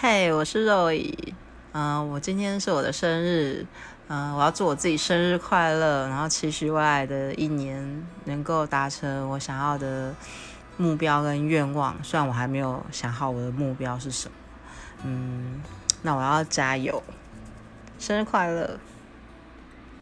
嘿我是肉以嗯我今天是我的生日。嗯我要祝我自己生日快乐然后期许未来的一年能够达成我想要的目标跟愿望。虽然我还没有想好我的目标是什么。嗯那我要加油。生日快乐。